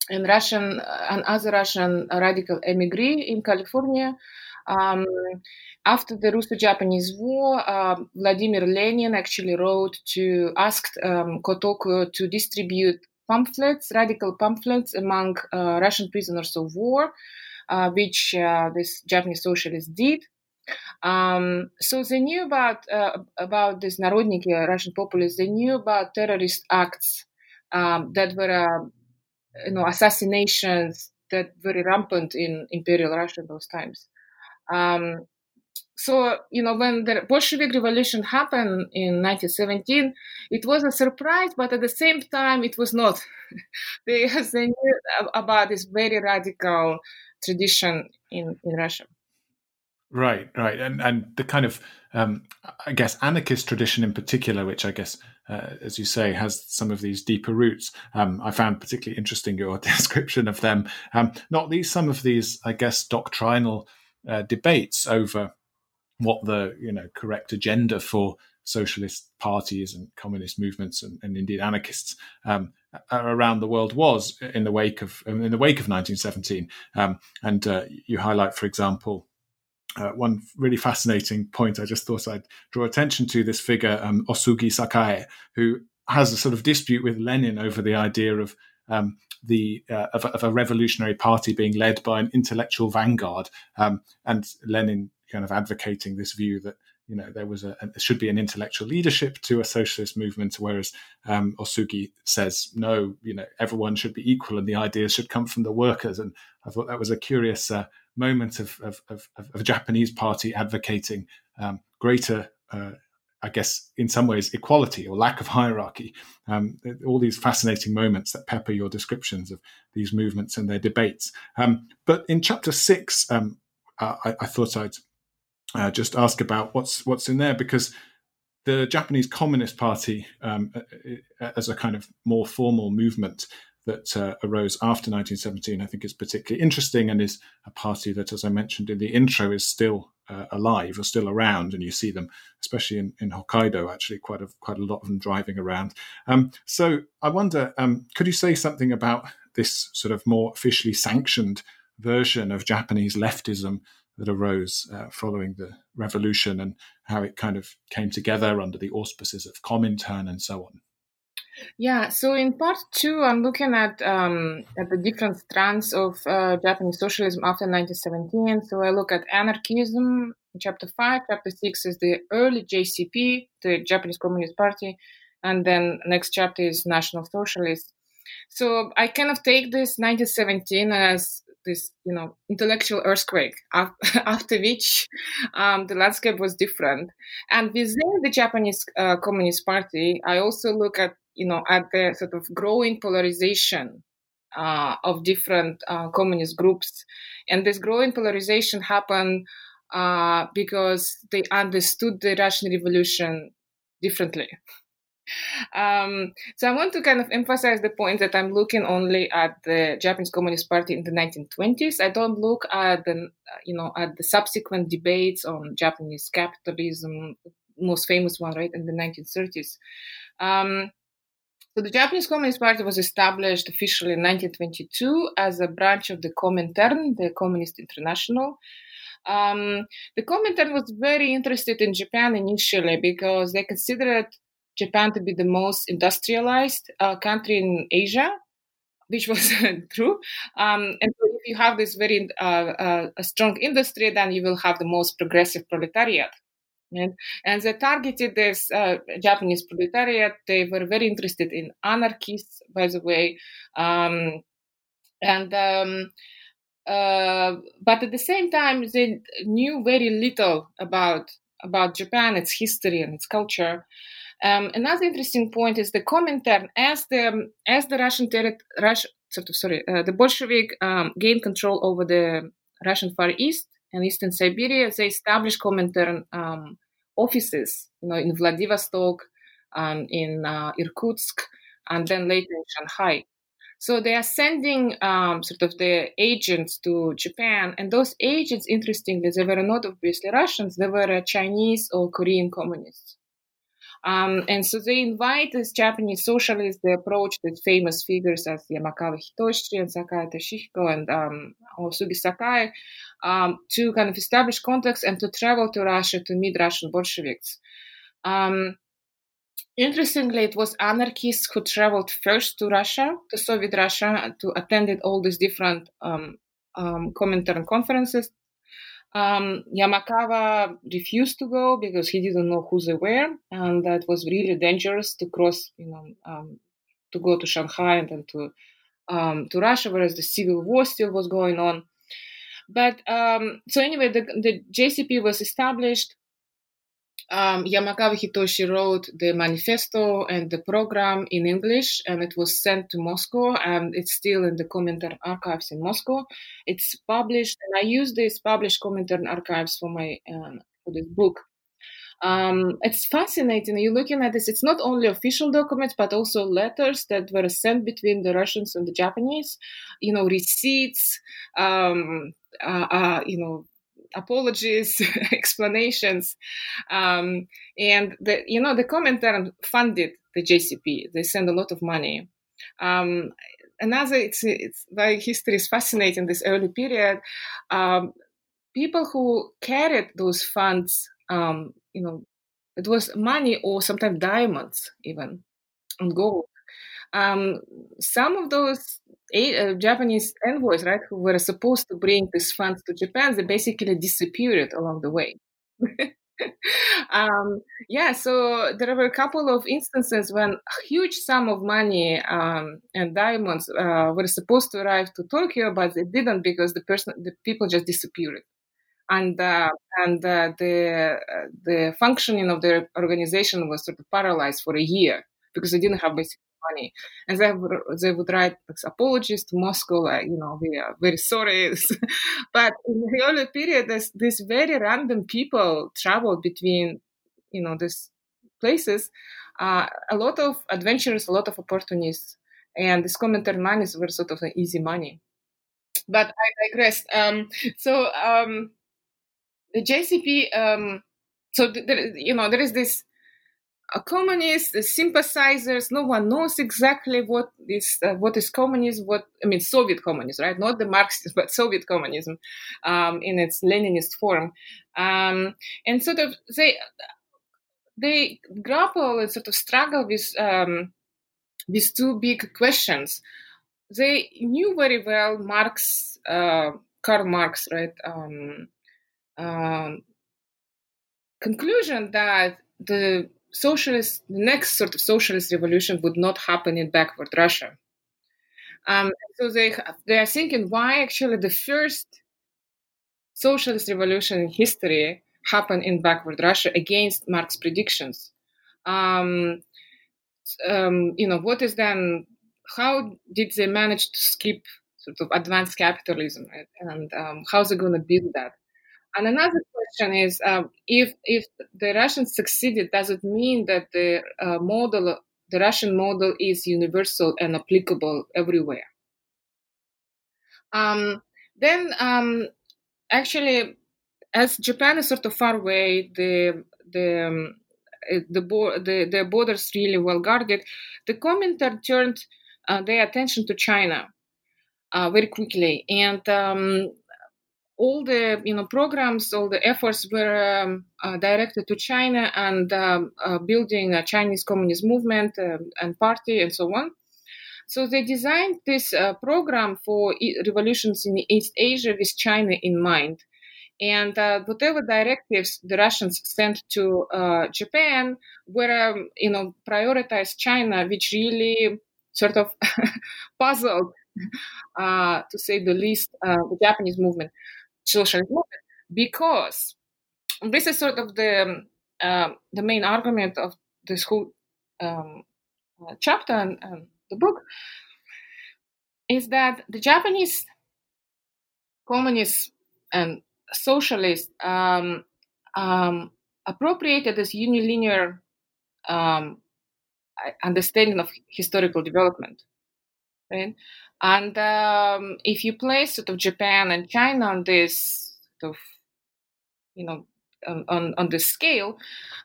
and Russian and other Russian radical emigre in California. Um, after the Russo-Japanese War, uh, Vladimir Lenin actually wrote to asked um, Kotoku to distribute pamphlets, radical pamphlets among uh, Russian prisoners of war uh, which uh, this Japanese socialist did. Um, so they knew about uh, about this Narodniki, Russian populists. They knew about terrorist acts um, that were, you know, assassinations that were rampant in Imperial Russia those times. Um, so you know when the bolshevik revolution happened in 1917 it was a surprise but at the same time it was not because they knew about this very radical tradition in, in Russia. Right, right, and and the kind of um, I guess anarchist tradition in particular, which I guess, uh, as you say, has some of these deeper roots. Um, I found particularly interesting your description of them. Um, not these, some of these, I guess, doctrinal uh, debates over what the you know correct agenda for socialist parties and communist movements and, and indeed anarchists um, around the world was in the wake of in the wake of 1917. Um, and uh, you highlight, for example, uh, one really fascinating point. I just thought I'd draw attention to this figure, um, Osugi Sakae, who has a sort of dispute with Lenin over the idea of um, the uh, of, of, a revolutionary party being led by an intellectual vanguard, um, and Lenin kind of advocating this view that you know there was a, a, should be an intellectual leadership to a socialist movement whereas um, osugi says no you know everyone should be equal and the ideas should come from the workers and i thought that was a curious uh, moment of, of, of, of, a japanese party advocating um, greater uh, I guess in some ways equality or lack of hierarchy. Um, all these fascinating moments that pepper your descriptions of these movements and their debates. Um, but in chapter six, um, I, I, thought I'd uh, just ask about what's what's in there because the Japanese Communist Party, um, uh, uh, as a kind of more formal movement that uh, arose after 1917, I think is particularly interesting and is a party that, as I mentioned in the intro, is still uh, alive or still around, and you see them, especially in, in Hokkaido, actually quite a quite a lot of them driving around. Um, so I wonder, um, could you say something about this sort of more officially sanctioned version of Japanese leftism that arose uh, following the revolution and how it kind of came together under the auspices of Comintern and so on. Yeah, so in part two, I'm looking at um, at the different strands of uh, Japanese socialism after 1917. So I look at anarchism, chapter five. Chapter six is the early JCP, the Japanese Communist Party, and then next chapter is National Socialists. So I kind of take this 1917 as this, you know, intellectual earthquake after which um, the landscape was different. And within the Japanese uh, Communist Party, I also look at, you know, at the sort of growing polarization uh, of different uh, communist groups. And this growing polarization happened uh, because they understood the Russian Revolution differently. Um, so I want to kind of emphasize the point that I'm looking only at the Japanese Communist Party in the 1920s. I don't look at the, you know, at the subsequent debates on Japanese capitalism, most famous one, right, in the 1930s. Um, so the Japanese Communist Party was established officially in 1922 as a branch of the Comintern, the Communist International. Um, the Comintern was very interested in Japan initially because they considered Japan to be the most industrialized uh, country in Asia, which was true. Um, and so if you have this very uh, uh, strong industry, then you will have the most progressive proletariat. And, and they targeted this uh, Japanese proletariat. They were very interested in anarchists, by the way. Um, and um, uh, but at the same time, they knew very little about about Japan, its history and its culture. Um, another interesting point is the Comintern as the as the Russian territory, Rush, sorry, uh, the Bolshevik um, gained control over the Russian Far East and Eastern Siberia. They established Comintern um, offices, you know, in Vladivostok, um, in uh, Irkutsk, and then later in Shanghai. So they are sending um, sort of the agents to Japan, and those agents, interestingly, they were not obviously Russians; they were uh, Chinese or Korean communists. Um, and so they invite these Japanese socialists, they approach these famous figures as Yamakawa Hitoshi and Sakai Toshihiko and um, Osugi Sakae um, to kind of establish contacts and to travel to Russia to meet Russian Bolsheviks. Um, interestingly, it was anarchists who traveled first to Russia, to Soviet Russia, to attended all these different um, um, Comintern conferences um, Yamakawa refused to go because he didn't know who they were, and that was really dangerous to cross, you know, um, to go to Shanghai and then to um, to Russia, whereas the civil war still was going on. But um, so anyway, the, the JCP was established um, Yamakawa Hitoshi wrote the manifesto and the program in English, and it was sent to Moscow, and it's still in the Comintern archives in Moscow. It's published, and I use this published Comintern archives for my um, for this book. Um, it's fascinating. You're looking at this. It's not only official documents, but also letters that were sent between the Russians and the Japanese. You know, receipts. Um, uh, uh, you know, apologies, explanations, um, and the you know the Comintern funded the JCP. They send a lot of money. Um, another, it's it's why history is fascinating. This early period, um, people who carried those funds, um, you know, it was money or sometimes diamonds even, and gold. Um, some of those uh, Japanese envoys, right, who were supposed to bring these funds to Japan, they basically disappeared along the way. um, yeah, so there were a couple of instances when a huge sum of money um, and diamonds uh, were supposed to arrive to Tokyo, but they didn't because the person, the people just disappeared, and uh, and uh, the uh, the functioning of the organization was sort of paralyzed for a year because they didn't have basic money. And they, they would write apologies to Moscow, like, you know, we are very sorry. but in the early period, this, this very random people traveled between, you know, these places. Uh, a lot of adventurers, a lot of opportunists. And this Comintern monies were sort of an easy money. But I digress. Um, so um, the JCP, um, so there, you know, there is this communists, the sympathizers, no one knows exactly what is uh, what is communism. What I mean, Soviet communism, right? Not the Marxist, but Soviet communism um, in its Leninist form, um, and sort of they they grapple and sort of struggle with um, these two big questions. They knew very well Marx, uh, Karl Marx, right? Um, um, conclusion that the socialist, the next sort of socialist revolution would not happen in backward Russia. Um, so they they are thinking why actually the first socialist revolution in history happened in backward Russia against Marx's predictions. Um, um, you know, what is then? How did they manage to skip sort of advanced capitalism, and um, how's it going to build that? And another question is, um, if if the Russians succeeded, does it mean that the uh, model, the Russian model, is universal and applicable everywhere? Um, then, um, actually, as Japan is sort of far away, the the um, the, bo- the, the borders really well guarded. The Comintern turned uh, their attention to China uh, very quickly, and um, all the you know programs, all the efforts were um, uh, directed to China and um, uh, building a Chinese Communist movement um, and party and so on. So they designed this uh, program for revolutions in East Asia with China in mind. And uh, whatever directives the Russians sent to uh, Japan were, um, you know, prioritized China, which really sort of puzzled, uh, to say the least, the Japanese movement socialist movement because this is sort of the um, the main argument of this whole um, uh, chapter and, the book is that the Japanese communists and socialists um, appropriated this unilinear understanding of historical development, right? And um, if you place sort of Japan and China on this sort of, you know, on, on, on this scale,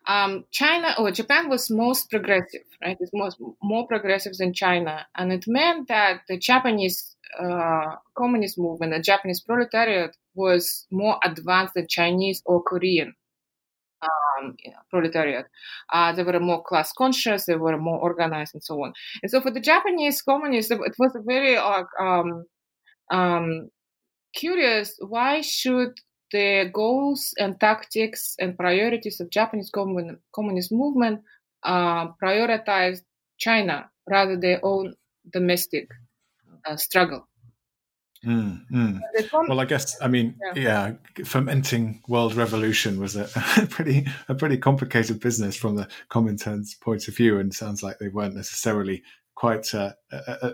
um, China or Japan was most progressive, right? It's most more progressive than China, and it meant that the Japanese uh, communist movement, the Japanese proletariat, was more advanced than Chinese or Korean um, proletariat. Uh, they were more class conscious, they were more organized, and so on. And so for the Japanese communists, it was very um, um, curious why should the goals and tactics and priorities of Japanese commun- communist movement uh, prioritize China rather than their own domestic uh, struggle. Mm, mm. Well, I guess I mean, yeah. yeah. fermenting world revolution was a, a, pretty a pretty complicated business from the Comintern's point of view, and sounds like they weren't necessarily quite uh,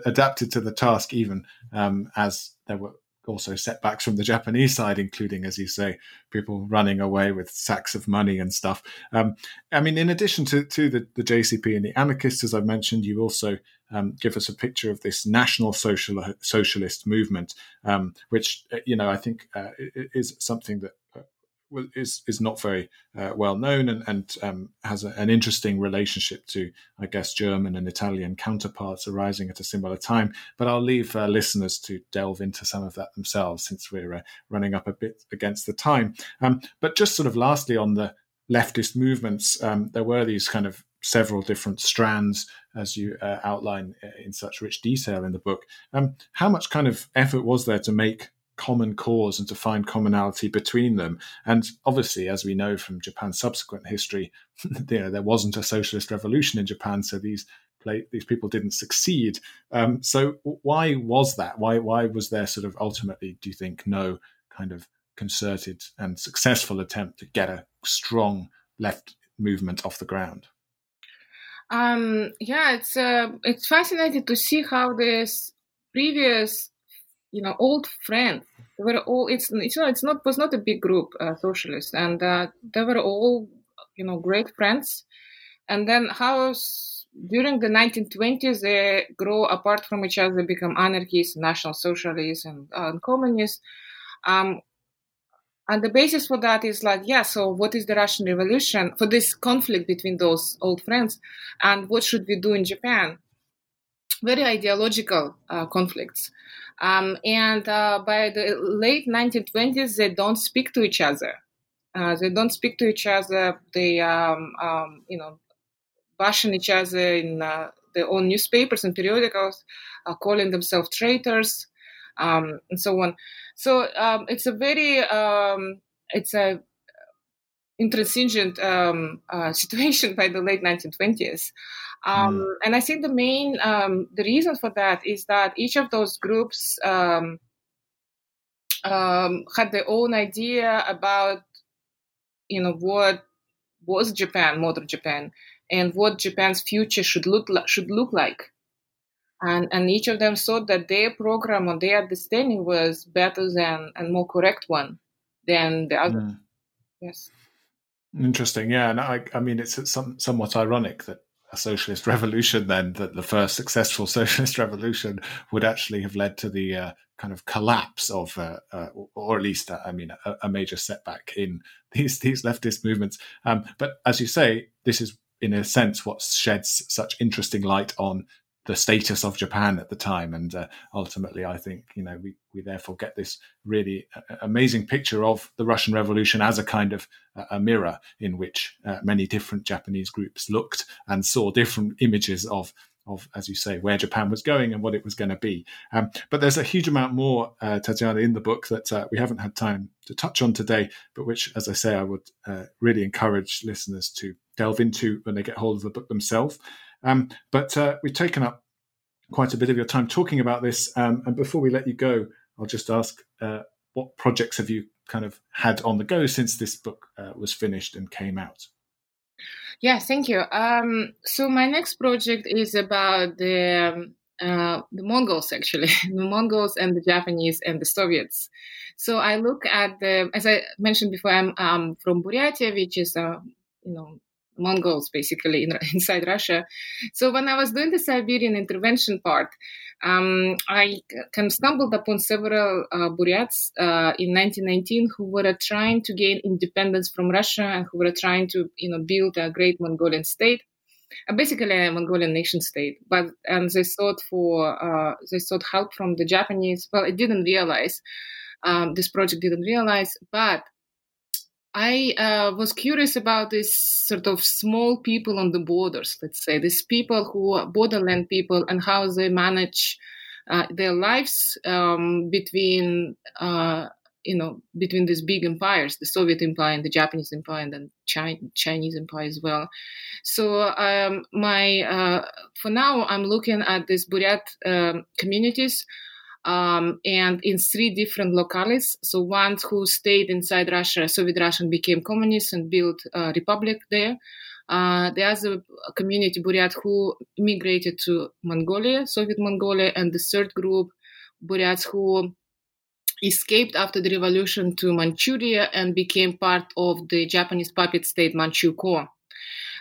adapted to the task, even um, as there were also setbacks from the Japanese side, including, as you say, people running away with sacks of money and stuff. Um, I mean, in addition to, to the, the JCP and the anarchists, as I've mentioned, you also um, give us a picture of this national social socialist movement, um, which uh, you know I think uh, is something that uh, is is not very uh, well known and, and um, has a, an interesting relationship to, I guess, German and Italian counterparts arising at a similar time. But I'll leave uh, listeners to delve into some of that themselves since we're uh, running up a bit against the time. Um, but just sort of lastly on the leftist movements, um, there were these kind of several different strands, as you uh, outline uh, in such rich detail in the book. Um, how much kind of effort was there to make common cause and to find commonality between them. And obviously, as we know from Japan's subsequent history, there wasn't a socialist revolution in Japan, so these play, these people didn't succeed. Um, so why was that? Why why was there sort of ultimately, do you think, no kind of concerted and successful attempt to get a strong left movement off the ground? Um, yeah, it's uh, it's fascinating to see how this previous you know old friends. They were all it's it's not it's not was not a big group uh, socialists and uh, they were all you know great friends. And then how during the 1920s they grow apart from each other become anarchists national socialists and, uh, and communists. Um, and the basis for that is like yeah so what is the russian revolution? For this conflict between those old friends and what should we do in japan? Very ideological uh, conflicts um, and uh, by the late 1920s, they don't speak to each other. Uh, they don't speak to each other. They, um, um, you know, bashing each other in uh, their own newspapers and periodicals, uh, calling themselves traitors, um, and so on. So um, it's a very, um, it's a intransigent um, uh, situation by the late 1920s. Um, mm. And I think the main um, the reason for that is that each of those groups um, um, had their own idea about you know what was Japan, modern Japan, and what Japan's future should look should look like. And and each of them thought that their program or their understanding was better than and more correct one than the other. Mm. Yes. Interesting, yeah, and I, I mean, it's some, somewhat ironic that a socialist revolution, then that the first successful socialist revolution would actually have led to the uh, kind of collapse of, uh, uh, or at least, uh, I mean, a, a, major setback in these these leftist movements. Um, but as you say, this is in a sense what sheds such interesting light on the status of Japan at the time. And uh, ultimately, I think you know we we therefore get this really uh, amazing picture of the Russian Revolution as a kind of uh, a mirror in which uh, many different Japanese groups looked and saw different images of. Of, as you say, where Japan was going and what it was going to be. Um, but there's a huge amount more, uh, Tatiana, in the book that uh, we haven't had time to touch on today, but which, as I say, I would really encourage listeners to delve into when they get hold of the book themselves. Um, but uh, we've taken up quite a bit of your time talking about this. Um, and before we let you go, I'll just ask uh, what projects have you kind of had on the go since this book uh, was finished and came out? Yeah, thank you. Um, so my next project is about the um, uh, the Mongols, actually, the Mongols and the Japanese and the Soviets. So I look at the, as I mentioned before, I'm um, from Buryatia, which is a you know Mongols basically in, inside Russia. So when I was doing the Siberian intervention part, um, I kind of stumbled upon several uh, Buryats uh, in 1919 who were trying to gain independence from Russia and who were trying to, you know, build a great Mongolian state, uh, basically a Mongolian nation state. But and they sought for uh, they sought help from the Japanese. Well, it didn't realize. Um, this project didn't realize, but I uh, was curious about this sort of small people on the borders, let's say, these people who are borderland people and how they manage uh, their lives um, between, uh, you know, between these big empires, the Soviet Empire and the Japanese Empire and then Chi- Chinese Empire as well. So um, my, uh, for now, I'm looking at these Buryat um, communities um, and in three different locales. So ones who stayed inside Russia, Soviet Russia, became communists and built a republic there. Uh, the other community, Buryat, who migrated to Mongolia, Soviet Mongolia, and the third group, Buryats, who escaped after the revolution to Manchuria and became part of the Japanese puppet state Manchukuo.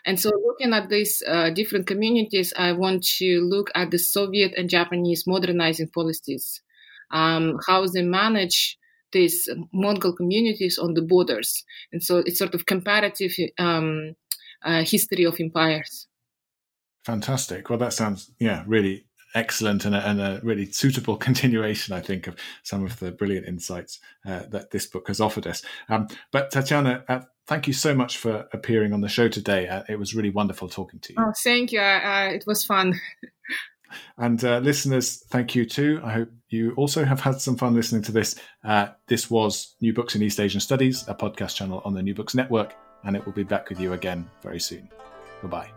And so, looking at these uh, different communities, I want to look at the Soviet and Japanese modernizing policies, um, how they manage these Mongol communities on the borders. And so, it's sort of comparative um, uh, history of empires. Fantastic. Well, that sounds yeah really excellent and a, and a, really suitable continuation, I think, of some of the brilliant insights uh, that this book has offered us. Um, but Tatiana, thank you so much for appearing on the show today. Uh, it was really wonderful talking to you. Oh, thank you. it was fun. and uh, listeners, thank you too. I hope you also have had some fun listening to this. Uh, this was New Books in East Asian Studies, a podcast channel on the New Books Network, and it will be back with you again very soon. Goodbye.